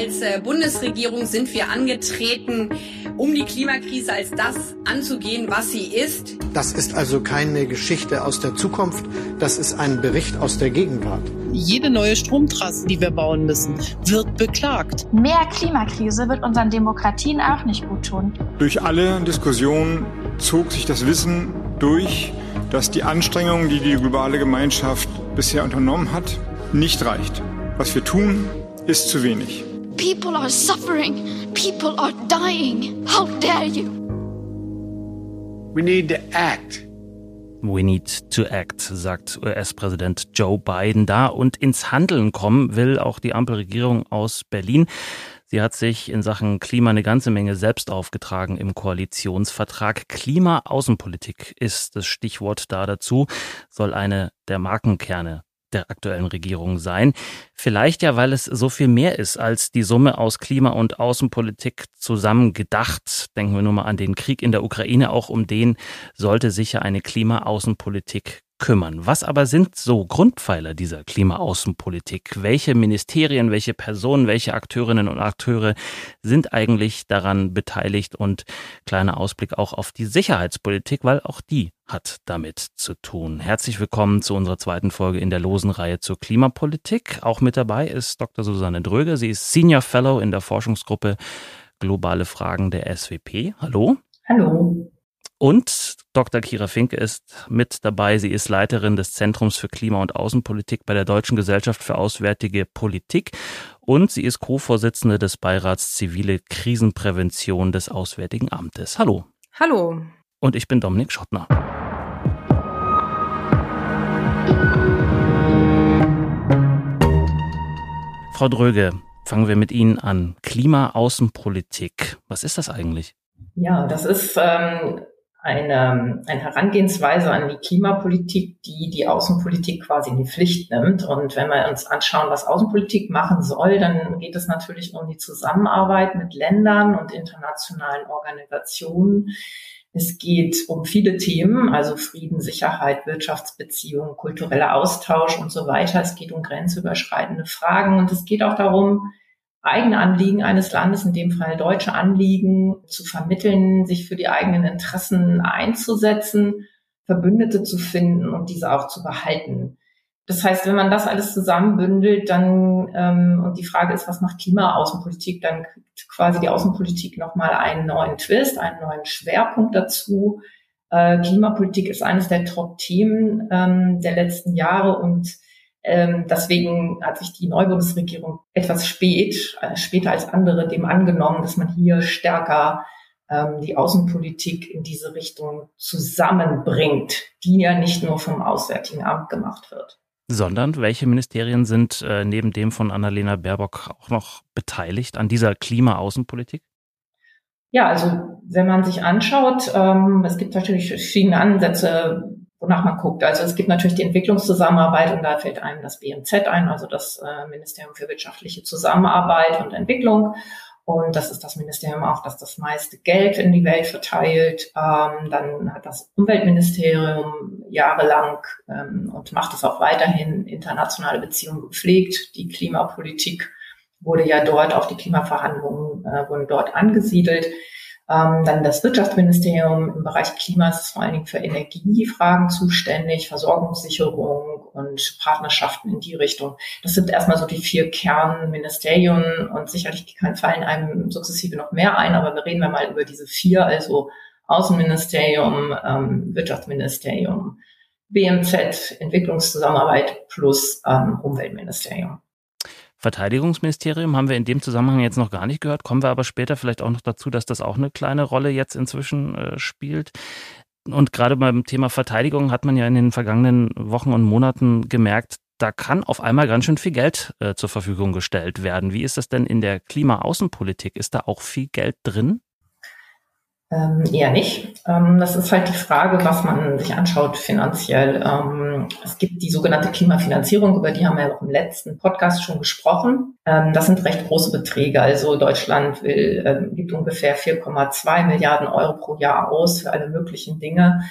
als äh, Bundesregierung sind wir angetreten, um die Klimakrise als das anzugehen, was sie ist. Das ist also keine Geschichte aus der Zukunft, das ist ein Bericht aus der Gegenwart. Jede neue Stromtrasse, die wir bauen müssen, wird beklagt. Mehr Klimakrise wird unseren Demokratien auch nicht gut tun. Durch alle Diskussionen zog sich das Wissen durch, dass die Anstrengungen, die die globale Gemeinschaft bisher unternommen hat, nicht reicht. Was wir tun, ist zu wenig. People are suffering. People are dying. How dare you? We need to act. We need to act, sagt US-Präsident Joe Biden da. Und ins Handeln kommen will auch die Ampelregierung aus Berlin. Sie hat sich in Sachen Klima eine ganze Menge selbst aufgetragen im Koalitionsvertrag. Klima-Außenpolitik ist das Stichwort da dazu, soll eine der Markenkerne der aktuellen Regierung sein. Vielleicht ja, weil es so viel mehr ist als die Summe aus Klima- und Außenpolitik zusammen gedacht. Denken wir nur mal an den Krieg in der Ukraine. Auch um den sollte sicher eine Klima-Außenpolitik kümmern. Was aber sind so Grundpfeiler dieser Klimaaußenpolitik? Welche Ministerien, welche Personen, welche Akteurinnen und Akteure sind eigentlich daran beteiligt? Und kleiner Ausblick auch auf die Sicherheitspolitik, weil auch die hat damit zu tun. Herzlich willkommen zu unserer zweiten Folge in der losen Reihe zur Klimapolitik. Auch mit dabei ist Dr. Susanne Dröger. Sie ist Senior Fellow in der Forschungsgruppe Globale Fragen der SWP. Hallo. Hallo. Und Dr. Kira Finke ist mit dabei. Sie ist Leiterin des Zentrums für Klima- und Außenpolitik bei der Deutschen Gesellschaft für Auswärtige Politik. Und sie ist Co-Vorsitzende des Beirats Zivile Krisenprävention des Auswärtigen Amtes. Hallo. Hallo. Und ich bin Dominik Schottner. Frau Dröge, fangen wir mit Ihnen an. Klima-Außenpolitik. Was ist das eigentlich? Ja, das ist ähm, eine, eine Herangehensweise an die Klimapolitik, die die Außenpolitik quasi in die Pflicht nimmt. Und wenn wir uns anschauen, was Außenpolitik machen soll, dann geht es natürlich um die Zusammenarbeit mit Ländern und internationalen Organisationen. Es geht um viele Themen, also Frieden, Sicherheit, Wirtschaftsbeziehungen, kultureller Austausch und so weiter. Es geht um grenzüberschreitende Fragen und es geht auch darum, eigene Anliegen eines Landes, in dem Fall deutsche Anliegen, zu vermitteln, sich für die eigenen Interessen einzusetzen, Verbündete zu finden und diese auch zu behalten. Das heißt, wenn man das alles zusammenbündelt, dann ähm, und die Frage ist, was macht Klimaaußenpolitik, dann kriegt quasi die Außenpolitik nochmal einen neuen Twist, einen neuen Schwerpunkt dazu. Äh, Klimapolitik ist eines der Top-Themen ähm, der letzten Jahre und ähm, deswegen hat sich die neue Bundesregierung etwas spät, äh, später als andere, dem angenommen, dass man hier stärker ähm, die Außenpolitik in diese Richtung zusammenbringt, die ja nicht nur vom Auswärtigen Amt gemacht wird. Sondern welche Ministerien sind äh, neben dem von Annalena Baerbock auch noch beteiligt an dieser Klima-Außenpolitik? Ja, also wenn man sich anschaut, ähm, es gibt natürlich verschiedene Ansätze, wonach man guckt. Also es gibt natürlich die Entwicklungszusammenarbeit und da fällt einem das BMZ ein, also das äh, Ministerium für wirtschaftliche Zusammenarbeit und Entwicklung. Und das ist das Ministerium auch, das das meiste Geld in die Welt verteilt. Ähm, dann hat das Umweltministerium jahrelang ähm, und macht es auch weiterhin internationale Beziehungen gepflegt. Die Klimapolitik wurde ja dort, auch die Klimaverhandlungen äh, wurden dort angesiedelt. Ähm, dann das Wirtschaftsministerium im Bereich Klima ist vor allen Dingen für Energiefragen zuständig, Versorgungssicherung und Partnerschaften in die Richtung. Das sind erstmal so die vier Kernministerien und sicherlich fallen einem sukzessive noch mehr ein, aber wir reden mal über diese vier, also Außenministerium, ähm, Wirtschaftsministerium, BMZ, Entwicklungszusammenarbeit plus ähm, Umweltministerium. Verteidigungsministerium haben wir in dem Zusammenhang jetzt noch gar nicht gehört. Kommen wir aber später vielleicht auch noch dazu, dass das auch eine kleine Rolle jetzt inzwischen äh, spielt. Und gerade beim Thema Verteidigung hat man ja in den vergangenen Wochen und Monaten gemerkt, da kann auf einmal ganz schön viel Geld äh, zur Verfügung gestellt werden. Wie ist das denn in der Klimaaußenpolitik? Ist da auch viel Geld drin? Ähm, eher nicht. Ähm, das ist halt die Frage, was man sich anschaut finanziell. Ähm, es gibt die sogenannte Klimafinanzierung, über die haben wir ja auch im letzten Podcast schon gesprochen. Ähm, das sind recht große Beträge. Also Deutschland will, ähm, gibt ungefähr 4,2 Milliarden Euro pro Jahr aus für alle möglichen Dinge.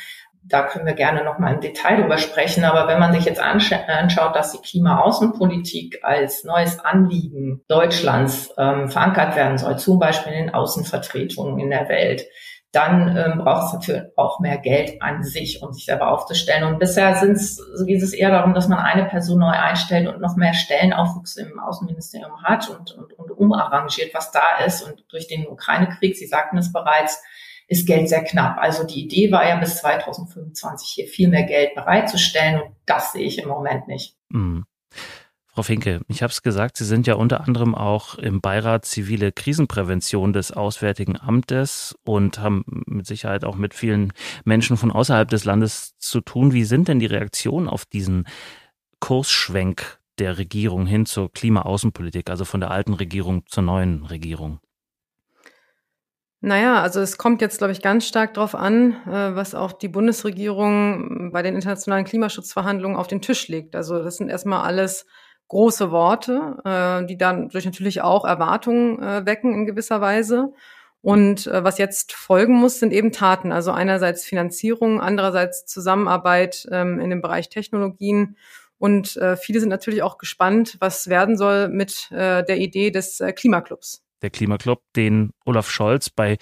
Da können wir gerne noch mal im Detail drüber sprechen. Aber wenn man sich jetzt anschaut, dass die Klimaaußenpolitik als neues Anliegen Deutschlands ähm, verankert werden soll, zum Beispiel in den Außenvertretungen in der Welt, dann ähm, braucht es natürlich auch mehr Geld an sich, um sich selber aufzustellen. Und bisher sind's, geht es eher darum, dass man eine Person neu einstellt und noch mehr Stellenaufwuchs im Außenministerium hat und, und, und umarrangiert, was da ist. Und durch den Ukraine-Krieg, Sie sagten es bereits, ist Geld sehr knapp. Also die Idee war ja bis 2025 hier viel mehr Geld bereitzustellen und das sehe ich im Moment nicht. Mhm. Frau Finke, ich habe es gesagt, Sie sind ja unter anderem auch im Beirat zivile Krisenprävention des Auswärtigen Amtes und haben mit Sicherheit auch mit vielen Menschen von außerhalb des Landes zu tun. Wie sind denn die Reaktionen auf diesen Kursschwenk der Regierung hin zur Klimaaußenpolitik, also von der alten Regierung zur neuen Regierung? Naja, also es kommt jetzt, glaube ich, ganz stark darauf an, äh, was auch die Bundesregierung bei den internationalen Klimaschutzverhandlungen auf den Tisch legt. Also das sind erstmal alles große Worte, äh, die dann durch natürlich auch Erwartungen äh, wecken in gewisser Weise. Und was jetzt folgen muss, sind eben Taten. Also einerseits Finanzierung, andererseits Zusammenarbeit ähm, in dem Bereich Technologien. Und viele sind natürlich auch gespannt, was werden soll mit der Idee des Klimaclubs der Klimaclub, den Olaf Scholz bei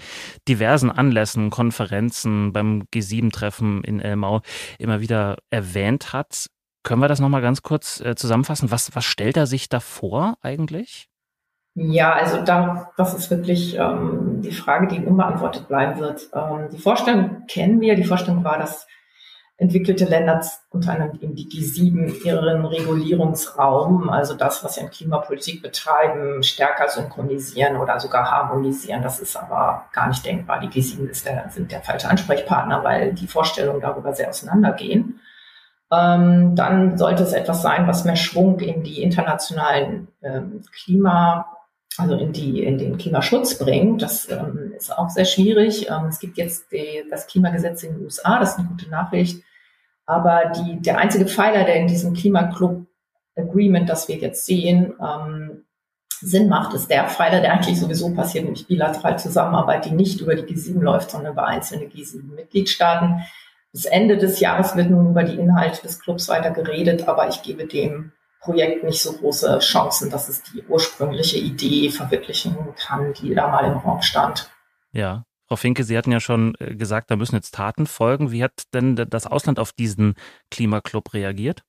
diversen Anlässen, Konferenzen, beim G7-Treffen in Elmau immer wieder erwähnt hat. Können wir das nochmal ganz kurz äh, zusammenfassen? Was, was stellt er sich da vor eigentlich? Ja, also da, das ist wirklich ähm, die Frage, die unbeantwortet bleiben wird. Ähm, die Vorstellung kennen wir. Die Vorstellung war, dass entwickelte Länder, unter anderem eben die G7, ihren Regulierungsraum, also das, was sie in Klimapolitik betreiben, stärker synchronisieren oder sogar harmonisieren. Das ist aber gar nicht denkbar. Die G7 ist der, sind der falsche Ansprechpartner, weil die Vorstellungen darüber sehr auseinandergehen. Ähm, dann sollte es etwas sein, was mehr Schwung in die internationalen ähm, Klima also in, die, in den Klimaschutz bringt. Das ähm, ist auch sehr schwierig. Ähm, es gibt jetzt die, das Klimagesetz in den USA, das ist eine gute Nachricht. Aber die, der einzige Pfeiler, der in diesem Klimaclub Agreement, das wir jetzt sehen, ähm, Sinn macht, ist der Pfeiler, der eigentlich sowieso passiert, nämlich bilateral Zusammenarbeit, die nicht über die G7 läuft, sondern über einzelne G7-Mitgliedstaaten. Bis Ende des Jahres wird nun über die Inhalte des Clubs weiter geredet, aber ich gebe dem Projekt nicht so große Chancen, dass es die ursprüngliche Idee verwirklichen kann, die da mal im Raum stand. Ja, Frau Finke, Sie hatten ja schon äh, gesagt, da müssen jetzt Taten folgen. Wie hat denn das Ausland auf diesen Klimaclub reagiert?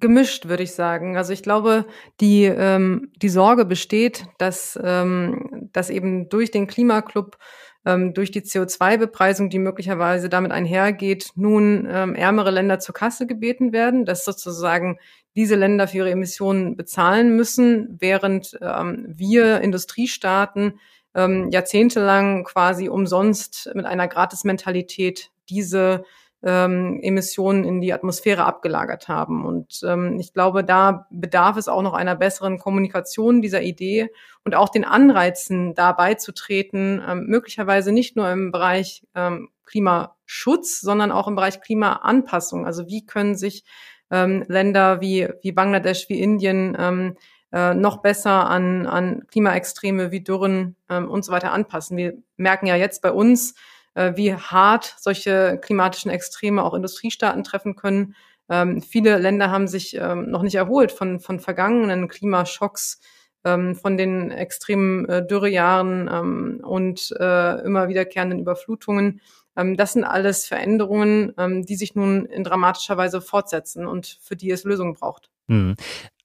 Gemischt, würde ich sagen. Also ich glaube, die, ähm, die Sorge besteht, dass, ähm, dass eben durch den Klimaclub, ähm, durch die CO2-Bepreisung, die möglicherweise damit einhergeht, nun ähm, ärmere Länder zur Kasse gebeten werden, dass sozusagen diese Länder für ihre Emissionen bezahlen müssen, während ähm, wir Industriestaaten ähm, jahrzehntelang quasi umsonst mit einer Gratis-Mentalität diese ähm, Emissionen in die Atmosphäre abgelagert haben. Und ähm, ich glaube, da bedarf es auch noch einer besseren Kommunikation dieser Idee und auch den Anreizen, da beizutreten, ähm, möglicherweise nicht nur im Bereich ähm, Klimaschutz, sondern auch im Bereich Klimaanpassung. Also wie können sich ähm, Länder wie, wie Bangladesch, wie Indien ähm, äh, noch besser an, an Klimaextreme wie Dürren ähm, und so weiter anpassen. Wir merken ja jetzt bei uns, äh, wie hart solche klimatischen Extreme auch Industriestaaten treffen können. Ähm, viele Länder haben sich ähm, noch nicht erholt von, von vergangenen Klimaschocks, ähm, von den extremen äh, Dürrejahren ähm, und äh, immer wiederkehrenden Überflutungen. Ähm, das sind alles Veränderungen, ähm, die sich nun in dramatischer Weise fortsetzen und für die es Lösungen braucht. Hm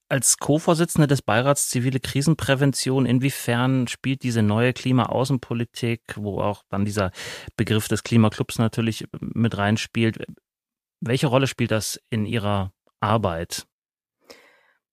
als Co-Vorsitzende des Beirats Zivile Krisenprävention, inwiefern spielt diese neue Klimaaußenpolitik, wo auch dann dieser Begriff des Klimaclubs natürlich mit reinspielt, welche Rolle spielt das in Ihrer Arbeit?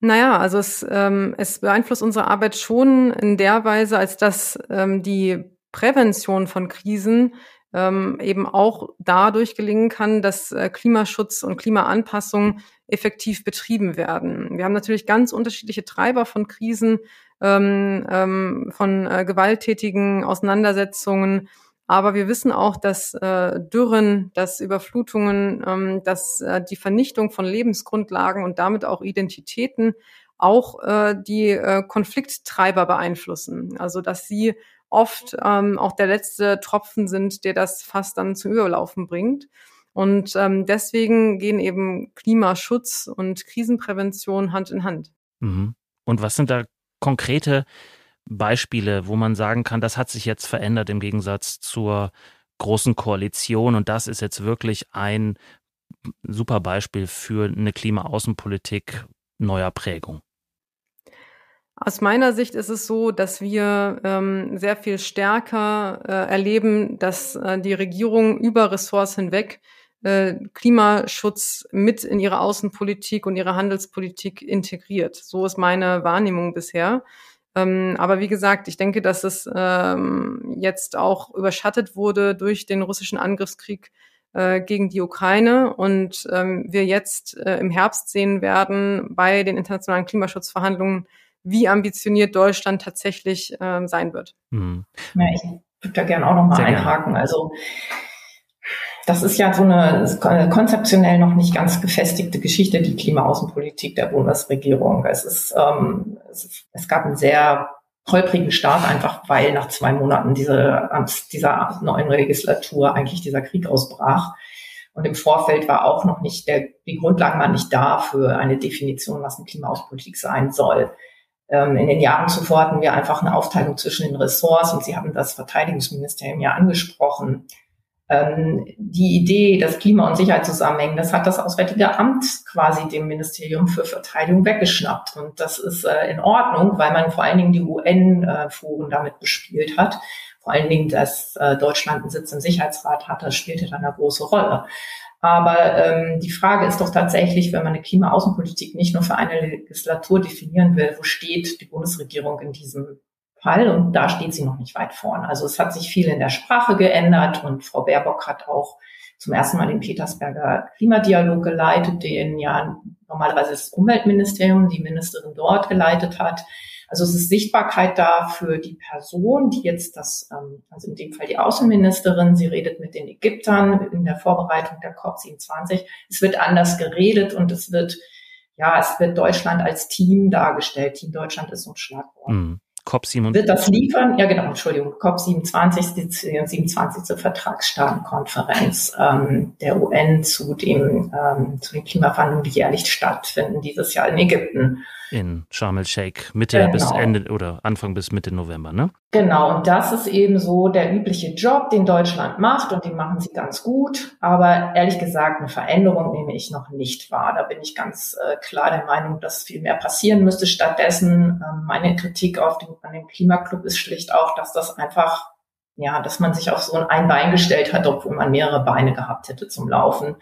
Naja, also es, ähm, es beeinflusst unsere Arbeit schon in der Weise, als dass ähm, die Prävention von Krisen ähm, eben auch dadurch gelingen kann, dass äh, Klimaschutz und Klimaanpassung effektiv betrieben werden. Wir haben natürlich ganz unterschiedliche Treiber von Krisen, ähm, ähm, von äh, gewalttätigen Auseinandersetzungen. Aber wir wissen auch, dass äh, Dürren, dass Überflutungen, ähm, dass äh, die Vernichtung von Lebensgrundlagen und damit auch Identitäten auch äh, die äh, Konflikttreiber beeinflussen. Also dass sie oft ähm, auch der letzte Tropfen sind, der das fast dann zum Überlaufen bringt. Und ähm, deswegen gehen eben Klimaschutz und Krisenprävention Hand in Hand. Mhm. Und was sind da konkrete Beispiele, wo man sagen kann, das hat sich jetzt verändert im Gegensatz zur großen Koalition und das ist jetzt wirklich ein super Beispiel für eine Klimaaußenpolitik neuer Prägung? Aus meiner Sicht ist es so, dass wir ähm, sehr viel stärker äh, erleben, dass äh, die Regierung über Ressorts hinweg äh, Klimaschutz mit in ihre Außenpolitik und ihre Handelspolitik integriert. So ist meine Wahrnehmung bisher. Ähm, aber wie gesagt, ich denke, dass es ähm, jetzt auch überschattet wurde durch den russischen Angriffskrieg äh, gegen die Ukraine und ähm, wir jetzt äh, im Herbst sehen werden bei den internationalen Klimaschutzverhandlungen, wie ambitioniert Deutschland tatsächlich ähm, sein wird. Mhm. Ja, ich würde da gerne auch noch mal einhaken. Also das ist ja so eine konzeptionell noch nicht ganz gefestigte Geschichte, die Klimaaußenpolitik der Bundesregierung. Es ist, ähm, es, es gab einen sehr holprigen Start, einfach weil nach zwei Monaten diese, dieser neuen Legislatur eigentlich dieser Krieg ausbrach. Und im Vorfeld war auch noch nicht der, die Grundlagen waren nicht da für eine Definition, was eine Klimaaußenpolitik sein soll. Ähm, in den Jahren zuvor hatten wir einfach eine Aufteilung zwischen den Ressorts und Sie haben das Verteidigungsministerium ja angesprochen ähm, die Idee, dass Klima und Sicherheit zusammenhängen, das hat das Auswärtige Amt quasi dem Ministerium für Verteidigung weggeschnappt. Und das ist äh, in Ordnung, weil man vor allen Dingen die UN-Foren damit bespielt hat. Vor allen Dingen, dass äh, Deutschland einen Sitz im Sicherheitsrat hat, das spielte dann eine große Rolle. Aber ähm, die Frage ist doch tatsächlich, wenn man eine Klimaaußenpolitik nicht nur für eine Legislatur definieren will, wo steht die Bundesregierung in diesem Fall und da steht sie noch nicht weit vorn. Also es hat sich viel in der Sprache geändert und Frau Baerbock hat auch zum ersten Mal den Petersberger Klimadialog geleitet, den ja normalerweise das Umweltministerium, die Ministerin dort geleitet hat. Also es ist Sichtbarkeit da für die Person, die jetzt das, ähm, also in dem Fall die Außenministerin, sie redet mit den Ägyptern in der Vorbereitung der COP27. Es wird anders geredet und es wird, ja, es wird Deutschland als Team dargestellt. Team Deutschland ist so ein Schlagwort. Mhm. COP27. Wird das liefern? Ja, genau, Entschuldigung. COP27, die 27. Vertragsstaatenkonferenz ähm, der UN zu, dem, ähm, zu den Klimaverhandlungen, die jährlich stattfinden, dieses Jahr in Ägypten in Sharm el-Sheikh Mitte genau. bis Ende oder Anfang bis Mitte November, ne? Genau, und das ist eben so der übliche Job, den Deutschland macht und den machen sie ganz gut. Aber ehrlich gesagt, eine Veränderung nehme ich noch nicht wahr. Da bin ich ganz äh, klar der Meinung, dass viel mehr passieren müsste. Stattdessen, äh, meine Kritik auf den, an dem Klimaclub ist schlicht auch, dass das einfach ja, dass man sich auf so ein Bein gestellt hat, obwohl man mehrere Beine gehabt hätte zum Laufen.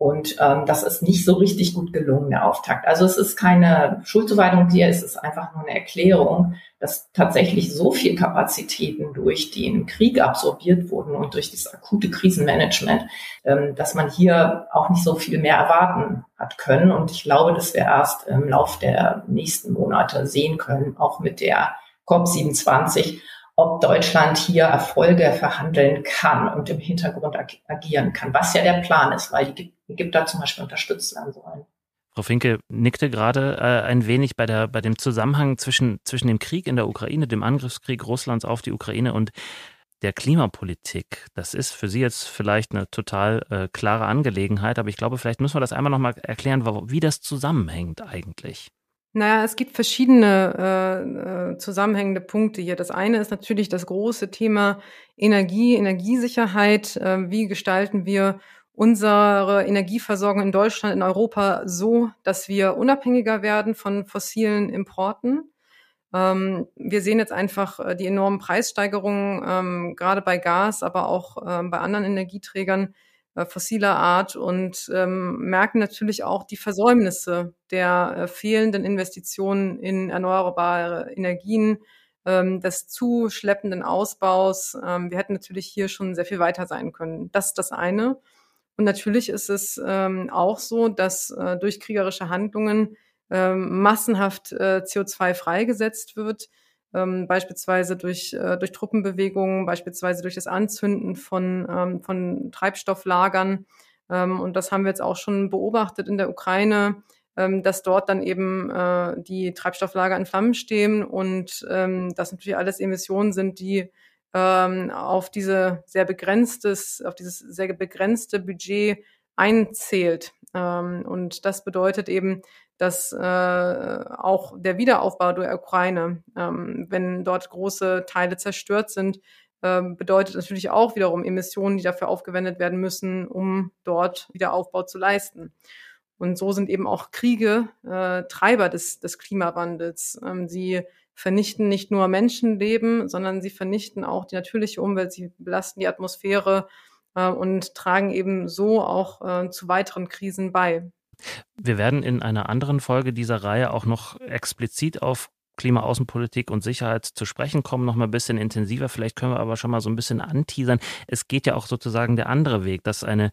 Und ähm, das ist nicht so richtig gut gelungen, der Auftakt. Also es ist keine Schuldzuweisung hier, es ist einfach nur eine Erklärung, dass tatsächlich so viel Kapazitäten durch den Krieg absorbiert wurden und durch das akute Krisenmanagement, ähm, dass man hier auch nicht so viel mehr erwarten hat können. Und ich glaube, dass wir erst im Lauf der nächsten Monate sehen können, auch mit der COP27, ob Deutschland hier Erfolge verhandeln kann und im Hintergrund ag agieren kann, was ja der Plan ist, weil die Ägypter zum Beispiel unterstützt werden sollen. Frau Finke nickte gerade äh, ein wenig bei, der, bei dem Zusammenhang zwischen, zwischen dem Krieg in der Ukraine, dem Angriffskrieg Russlands auf die Ukraine und der Klimapolitik. Das ist für Sie jetzt vielleicht eine total äh, klare Angelegenheit, aber ich glaube, vielleicht müssen wir das einmal nochmal erklären, wie das zusammenhängt eigentlich. Naja, es gibt verschiedene äh, äh, zusammenhängende Punkte hier. Das eine ist natürlich das große Thema Energie, Energiesicherheit. Äh, wie gestalten wir unsere Energieversorgung in Deutschland, in Europa so, dass wir unabhängiger werden von fossilen Importen? Ähm, wir sehen jetzt einfach äh, die enormen Preissteigerungen, ähm, gerade bei Gas, aber auch ähm, bei anderen Energieträgern äh, fossiler Art und ähm, merken natürlich auch die Versäumnisse der äh, fehlenden Investitionen in erneuerbare Energien, ähm, des zu schleppenden Ausbaus. Ähm, wir hätten natürlich hier schon sehr viel weiter sein können. Das ist das eine. Und natürlich ist es ähm, auch so, dass äh, durch kriegerische Handlungen ähm, massenhaft äh, CO2 freigesetzt wird ähm, beispielsweise durch, äh, durch Truppenbewegungen, beispielsweise durch das Anzünden von, ähm, von Treibstofflagern. Ähm, und das haben wir jetzt auch schon beobachtet in der Ukraine, ähm, dass dort dann eben äh, die Treibstofflager in Flammen stehen und ähm, das natürlich alles Emissionen sind, die ähm, auf diese sehr begrenztes, auf dieses sehr begrenzte Budget einzählt. Ähm, und das bedeutet eben, dass äh, auch der Wiederaufbau der Ukraine, ähm, wenn dort große Teile zerstört sind, ähm, bedeutet natürlich auch wiederum Emissionen, die dafür aufgewendet werden müssen, um dort Wiederaufbau zu leisten. Und so sind eben auch Kriege äh, Treiber des, des Klimawandels. Ähm, sie vernichten nicht nur Menschenleben, sondern sie vernichten auch die natürliche Umwelt, sie belasten die Atmosphäre äh, und tragen eben so auch äh, zu weiteren Krisen bei. Wir werden in einer anderen Folge dieser Reihe auch noch explizit auf Klimaaußenpolitik und Sicherheit zu sprechen kommen, noch mal ein bisschen intensiver. Vielleicht können wir aber schon mal so ein bisschen anteasern. Es geht ja auch sozusagen der andere Weg, dass eine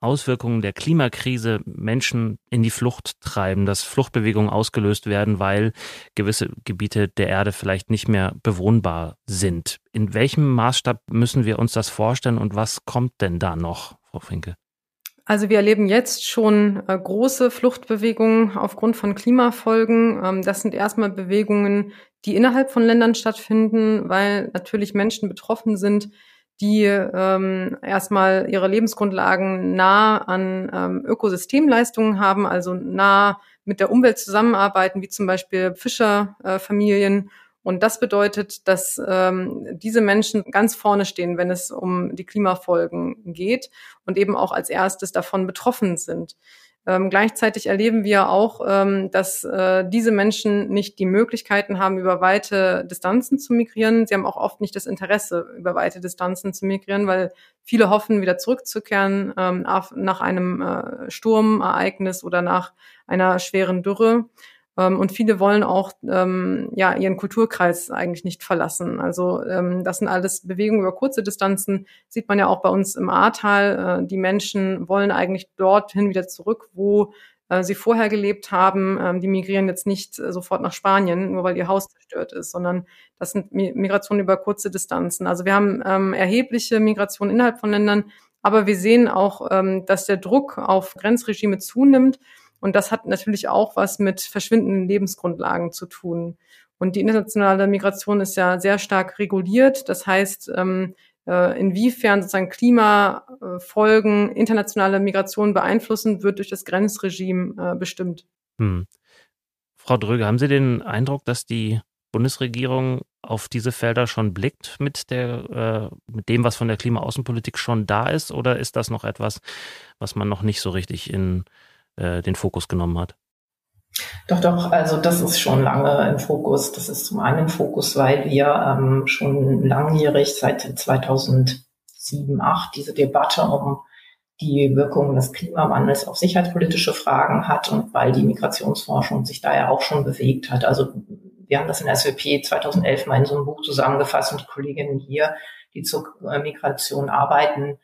Auswirkung der Klimakrise Menschen in die Flucht treiben, dass Fluchtbewegungen ausgelöst werden, weil gewisse Gebiete der Erde vielleicht nicht mehr bewohnbar sind. In welchem Maßstab müssen wir uns das vorstellen und was kommt denn da noch, Frau Finke? Also wir erleben jetzt schon äh, große Fluchtbewegungen aufgrund von Klimafolgen. Ähm, das sind erstmal Bewegungen, die innerhalb von Ländern stattfinden, weil natürlich Menschen betroffen sind, die ähm, erstmal ihre Lebensgrundlagen nah an ähm, Ökosystemleistungen haben, also nah mit der Umwelt zusammenarbeiten, wie zum Beispiel Fischerfamilien äh, und das bedeutet, dass ähm, diese Menschen ganz vorne stehen, wenn es um die Klimafolgen geht und eben auch als erstes davon betroffen sind. Ähm, gleichzeitig erleben wir auch, ähm, dass äh, diese Menschen nicht die Möglichkeiten haben, über weite Distanzen zu migrieren. Sie haben auch oft nicht das Interesse, über weite Distanzen zu migrieren, weil viele hoffen, wieder zurückzukehren ähm, nach einem äh, Sturmereignis oder nach einer schweren Dürre. Ähm, und viele wollen auch ähm, ja ihren Kulturkreis eigentlich nicht verlassen. Also ähm, das sind alles Bewegungen über kurze Distanzen. Sieht man ja auch bei uns im Ahrtal. Äh, die Menschen wollen eigentlich dorthin wieder zurück, wo äh, sie vorher gelebt haben. Ähm, die migrieren jetzt nicht äh, sofort nach Spanien, nur weil ihr Haus zerstört ist, sondern das sind Migrationen über kurze Distanzen. Also wir haben ähm, erhebliche Migrationen innerhalb von Ländern, aber wir sehen auch, ähm, dass der Druck auf Grenzregime zunimmt und das hat natürlich auch was mit verschwindenden Lebensgrundlagen zu tun. Und die internationale Migration ist ja sehr stark reguliert. Das heißt, ähm, äh, inwiefern sozusagen Klimafolgen internationale Migration beeinflussen, wird durch das Grenzregime äh, bestimmt. Hm. Frau Dröge, haben Sie den Eindruck, dass die Bundesregierung auf diese Felder schon blickt mit der, äh, mit dem, was von der Klimaaußenpolitik schon da ist, oder ist das noch etwas, was man noch nicht so richtig in äh, den Fokus genommen hat? Doch, doch, also das ist schon lange im Fokus. Das ist zum einen im Fokus, weil wir ähm, schon langjährig seit 2007, 2008 diese Debatte um die Wirkungen des Klimawandels auf sicherheitspolitische Fragen hat und weil die Migrationsforschung sich da ja auch schon bewegt hat. Also wir haben das in SWP 2011 mal in so einem Buch zusammengefasst und die Kolleginnen hier, die zur äh, Migration arbeiten,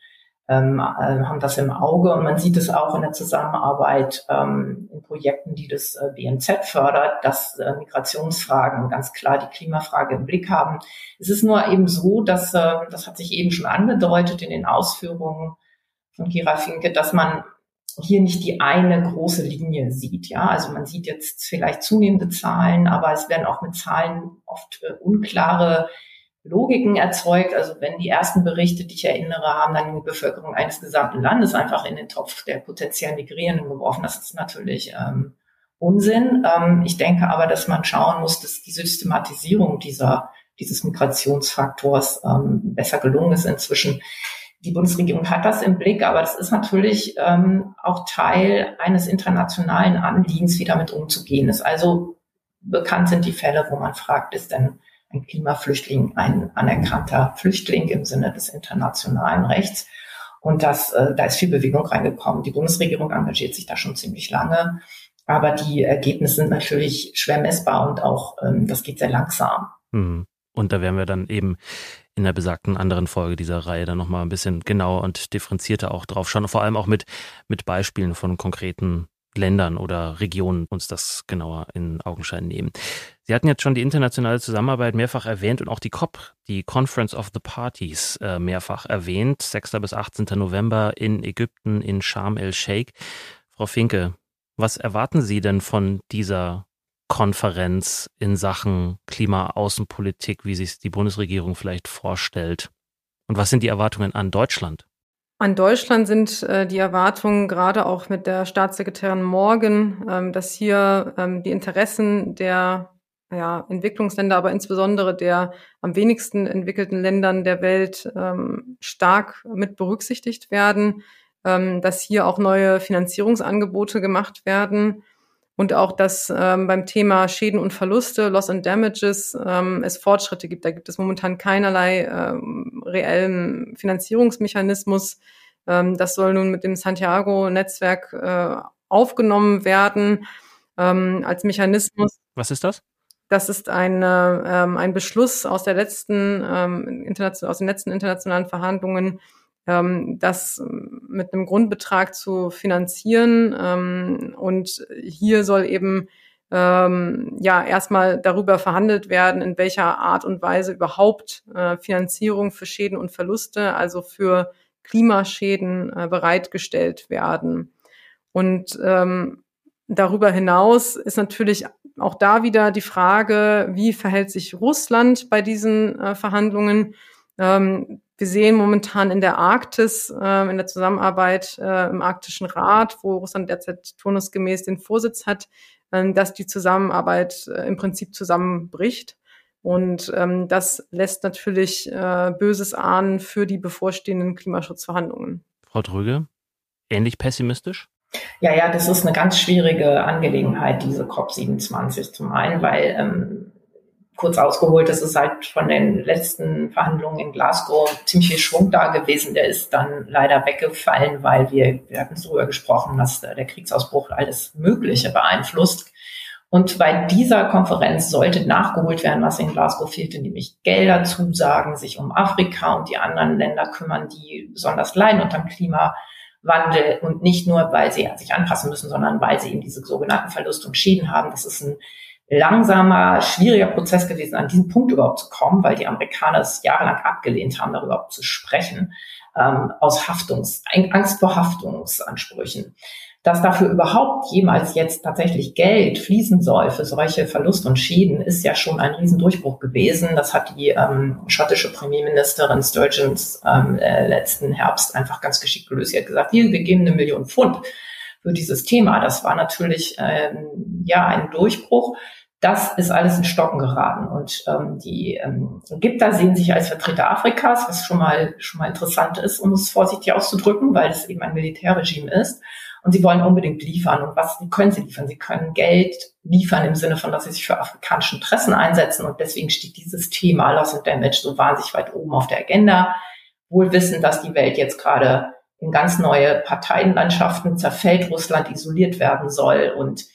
ähm, äh, haben das im Auge und man sieht es auch in der Zusammenarbeit ähm, in Projekten, die das äh, BNZ fördert, dass äh, Migrationsfragen ganz klar die Klimafrage im Blick haben. Es ist nur eben so, dass, äh, das hat sich eben schon angedeutet in den Ausführungen von Kira Finke, dass man hier nicht die eine große Linie sieht. Ja, also man sieht jetzt vielleicht zunehmende Zahlen, aber es werden auch mit Zahlen oft äh, unklare Logiken erzeugt. Also wenn die ersten Berichte, die ich erinnere, haben dann die Bevölkerung eines gesamten Landes einfach in den Topf der potenziellen Migrierenden geworfen. Das ist natürlich ähm, Unsinn. Ähm, ich denke aber, dass man schauen muss, dass die Systematisierung dieser, dieses Migrationsfaktors ähm, besser gelungen ist inzwischen. Die Bundesregierung hat das im Blick, aber das ist natürlich ähm, auch Teil eines internationalen Anliegens, wie damit umzugehen ist. Also bekannt sind die Fälle, wo man fragt, ist denn ein Klimaflüchtling ein anerkannter Flüchtling im Sinne des internationalen Rechts. Und das, äh, da ist viel Bewegung reingekommen. Die Bundesregierung engagiert sich da schon ziemlich lange. Aber die Ergebnisse sind natürlich schwer messbar und auch ähm, das geht sehr langsam. Hm. Und da werden wir dann eben in der besagten anderen Folge dieser Reihe dann nochmal ein bisschen genauer und differenzierter auch drauf schauen. Vor allem auch mit, mit Beispielen von konkreten Ländern oder Regionen uns das genauer in Augenschein nehmen. Sie hatten jetzt schon die internationale Zusammenarbeit mehrfach erwähnt und auch die COP, die Conference of the Parties, äh, mehrfach erwähnt. 6. bis 18. November in Ägypten in Sharm el-Sheikh. Frau Finke, was erwarten Sie denn von dieser Konferenz in Sachen Klimaaußenpolitik, wie sich die Bundesregierung vielleicht vorstellt? Und was sind die Erwartungen an Deutschland? An Deutschland sind äh, die Erwartungen gerade auch mit der Staatssekretärin Morgan, ähm, dass hier ähm, die Interessen der ja, Entwicklungsländer, aber insbesondere der am wenigsten entwickelten Ländern der Welt ähm, stark mit berücksichtigt werden, ähm, dass hier auch neue Finanzierungsangebote gemacht werden und auch, dass ähm, beim Thema Schäden und Verluste, Loss and Damages, ähm, es Fortschritte gibt. Da gibt es momentan keinerlei ähm, reellen Finanzierungsmechanismus. Ähm, das soll nun mit dem Santiago-Netzwerk äh, aufgenommen werden ähm, als Mechanismus. Was ist das? Das ist eine, ähm, ein Beschluss aus der letzten ähm, aus den letzten internationalen Verhandlungen, ähm, das mit einem Grundbetrag zu finanzieren. Ähm, und hier soll eben ähm, ja erstmal darüber verhandelt werden, in welcher Art und Weise überhaupt äh, Finanzierung für Schäden und Verluste, also für Klimaschäden äh, bereitgestellt werden. Und ähm, darüber hinaus ist natürlich auch da wieder die Frage, wie verhält sich Russland bei diesen äh, Verhandlungen? Ähm, wir sehen momentan in der Arktis, äh, in der Zusammenarbeit äh, im Arktischen Rat, wo Russland derzeit turnusgemäß den Vorsitz hat, äh, dass die Zusammenarbeit äh, im Prinzip zusammenbricht. Und ähm, das lässt natürlich äh, Böses ahnen für die bevorstehenden Klimaschutzverhandlungen. Frau Drüge, ähnlich pessimistisch? Ja, ja, das ist eine ganz schwierige Angelegenheit, diese COP27 zum einen, weil ähm, kurz ausgeholt, das ist halt von den letzten Verhandlungen in Glasgow ziemlich viel Schwung da gewesen. Der ist dann leider weggefallen, weil wir, wir hatten darüber gesprochen, dass der Kriegsausbruch alles Mögliche beeinflusst. Und bei dieser Konferenz sollte nachgeholt werden, was in Glasgow fehlte, nämlich Gelder zusagen, sich um Afrika und die anderen Länder kümmern, die besonders leiden unter dem Klimawandel und nicht nur, weil sie sich anpassen müssen, sondern weil sie eben diese sogenannten Verluste und Schäden haben. Das ist ein langsamer, schwieriger Prozess gewesen, an diesen Punkt überhaupt zu kommen, weil die Amerikaner es jahrelang abgelehnt haben, darüber zu sprechen, ähm, aus Haftungs, Angst vor Haftungsansprüchen. Dass dafür überhaupt jemals jetzt tatsächlich Geld fließen soll für solche Verluste und Schäden, ist ja schon ein Riesendurchbruch gewesen. Das hat die ähm, schottische Premierministerin Sturgeons ähm, äh, letzten Herbst einfach ganz geschickt gelöst. Sie hat gesagt, hier, wir geben eine Million Pfund für dieses Thema. Das war natürlich ähm, ja ein Durchbruch das ist alles in Stocken geraten. Und ähm, die ähm, Ägypter sehen sich als Vertreter Afrikas, was schon mal schon mal interessant ist, um es vorsichtig auszudrücken, weil es eben ein Militärregime ist. Und sie wollen unbedingt liefern. Und was können sie liefern? Sie können Geld liefern im Sinne von, dass sie sich für afrikanische Interessen einsetzen. Und deswegen steht dieses Thema Loss and Damage so wahnsinnig weit oben auf der Agenda. Wohl wissen, dass die Welt jetzt gerade in ganz neue Parteienlandschaften zerfällt, Russland isoliert werden soll und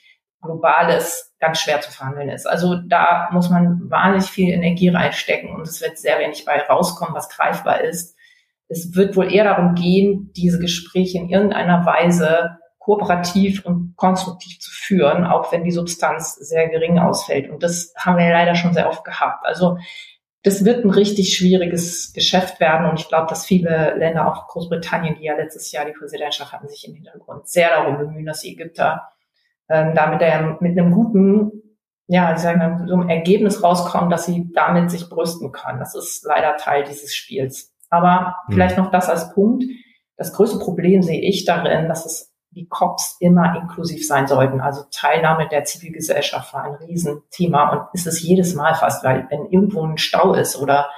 globales ganz schwer zu verhandeln ist. Also da muss man wahnsinnig viel Energie reinstecken und es wird sehr wenig bei rauskommen, was greifbar ist. Es wird wohl eher darum gehen, diese Gespräche in irgendeiner Weise kooperativ und konstruktiv zu führen, auch wenn die Substanz sehr gering ausfällt. Und das haben wir ja leider schon sehr oft gehabt. Also das wird ein richtig schwieriges Geschäft werden. Und ich glaube, dass viele Länder, auch Großbritannien, die ja letztes Jahr die Präsidentschaft hatten, sich im Hintergrund sehr darum bemühen, dass die Ägypter ähm, damit er mit einem guten, ja, ich sage mal, so einem Ergebnis rauskommt, dass sie damit sich brüsten können. Das ist leider Teil dieses Spiels. Aber mhm. vielleicht noch das als Punkt. Das größte Problem sehe ich darin, dass es die COPs immer inklusiv sein sollten. Also Teilnahme der Zivilgesellschaft war ein Riesenthema und ist es jedes Mal fast, weil wenn irgendwo ein Stau ist oder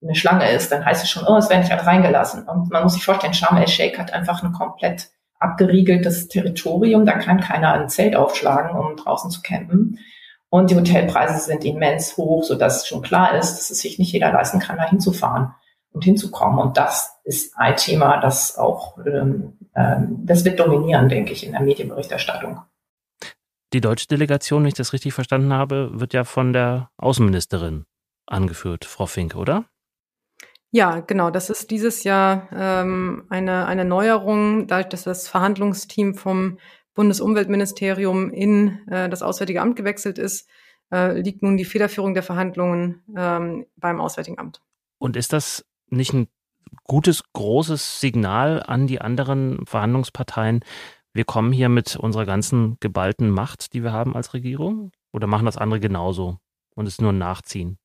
eine Schlange ist, dann heißt es schon, oh, es werden nicht alle reingelassen. Und man muss sich vorstellen, Sharm el-Sheikh hat einfach eine komplett abgeriegeltes Territorium. Da kann keiner ein Zelt aufschlagen, um draußen zu campen. Und die Hotelpreise sind immens hoch, sodass schon klar ist, dass es sich nicht jeder leisten kann, da hinzufahren und hinzukommen. Und das ist ein Thema, das auch, ähm, ähm, das wird dominieren, denke ich, in der Medienberichterstattung. Die deutsche Delegation, wenn ich das richtig verstanden habe, wird ja von der Außenministerin angeführt, Frau Fink, oder? Ja, genau. Das ist dieses Jahr ähm, eine, eine Neuerung, dadurch, dass das Verhandlungsteam vom Bundesumweltministerium in äh, das Auswärtige Amt gewechselt ist, äh, liegt nun die Federführung der Verhandlungen ähm, beim Auswärtigen Amt. Und ist das nicht ein gutes, großes Signal an die anderen Verhandlungsparteien? Wir kommen hier mit unserer ganzen geballten Macht, die wir haben als Regierung? Oder machen das andere genauso und es nur Nachziehen?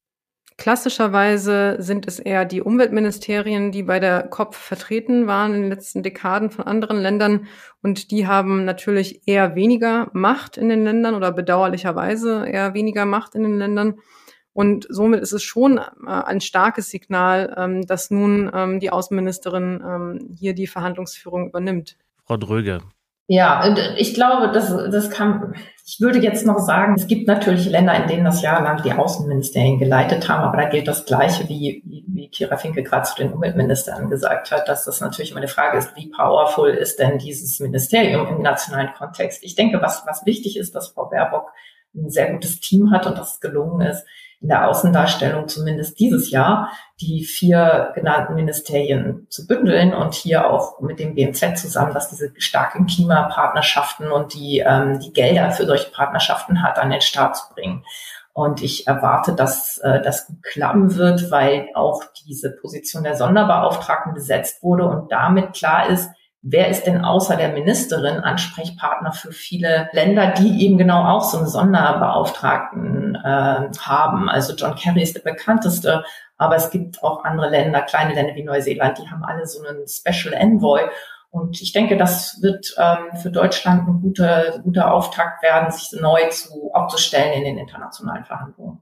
Klassischerweise sind es eher die Umweltministerien, die bei der COP vertreten waren in den letzten Dekaden von anderen Ländern. Und die haben natürlich eher weniger Macht in den Ländern oder bedauerlicherweise eher weniger Macht in den Ländern. Und somit ist es schon äh, ein starkes Signal, ähm, dass nun ähm, die Außenministerin ähm, hier die Verhandlungsführung übernimmt. Frau Dröge, ja, ich glaube, das, das kann, ich würde jetzt noch sagen, es gibt natürlich Länder, in denen das jahrelang die Außenministerien geleitet haben, aber da gilt das Gleiche, wie, wie, wie Kira Finke gerade zu den Umweltministern gesagt hat, dass das natürlich immer eine Frage ist, wie powerful ist denn dieses Ministerium im nationalen Kontext? Ich denke, was, was wichtig ist, dass Frau Baerbock ein sehr gutes Team hat und dass es gelungen ist, in der Außendarstellung zumindest dieses Jahr die vier genannten Ministerien zu bündeln und hier auch mit dem BMZ zusammen, dass diese starken Klimapartnerschaften und die, ähm, die Gelder für solche Partnerschaften hat, an den Start zu bringen. Und ich erwarte, dass äh, das gut klappen wird, weil auch diese Position der Sonderbeauftragten besetzt wurde und damit klar ist, wer ist denn außer der Ministerin Ansprechpartner für viele Länder, die eben genau auch so einen Sonderbeauftragten äh, haben. Also John Kerry ist der bekannteste, aber es gibt auch andere Länder, kleine Länder wie Neuseeland, die haben alle so einen Special Envoy. Und ich denke, das wird ähm, für Deutschland ein guter, guter Auftakt werden, sich neu zu, aufzustellen in den internationalen Verhandlungen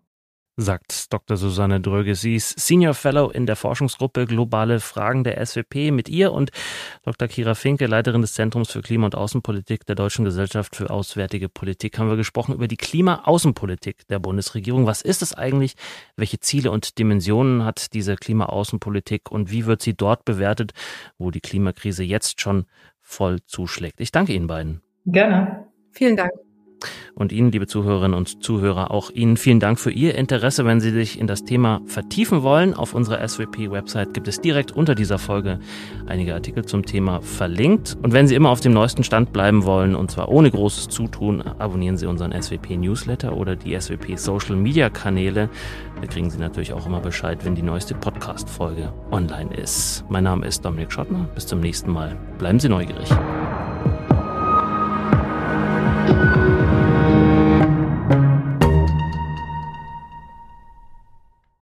sagt Dr. Susanne Dröge. Sie ist Senior Fellow in der Forschungsgruppe Globale Fragen der SWP. Mit ihr und Dr. Kira Finke, Leiterin des Zentrums für Klima- und Außenpolitik der Deutschen Gesellschaft für Auswärtige Politik, haben wir gesprochen über die Klima-Außenpolitik der Bundesregierung. Was ist es eigentlich? Welche Ziele und Dimensionen hat diese Klima-Außenpolitik und wie wird sie dort bewertet, wo die Klimakrise jetzt schon voll zuschlägt? Ich danke Ihnen beiden. Gerne. Vielen Dank. Und Ihnen, liebe Zuhörerinnen und Zuhörer, auch Ihnen vielen Dank für Ihr Interesse. Wenn Sie sich in das Thema vertiefen wollen, auf unserer SWP-Website gibt es direkt unter dieser Folge einige Artikel zum Thema verlinkt. Und wenn Sie immer auf dem neuesten Stand bleiben wollen, und zwar ohne großes Zutun, abonnieren Sie unseren SWP-Newsletter oder die SWP-Social-Media-Kanäle. Da kriegen Sie natürlich auch immer Bescheid, wenn die neueste Podcast-Folge online ist. Mein Name ist Dominik Schottner. Bis zum nächsten Mal. Bleiben Sie neugierig.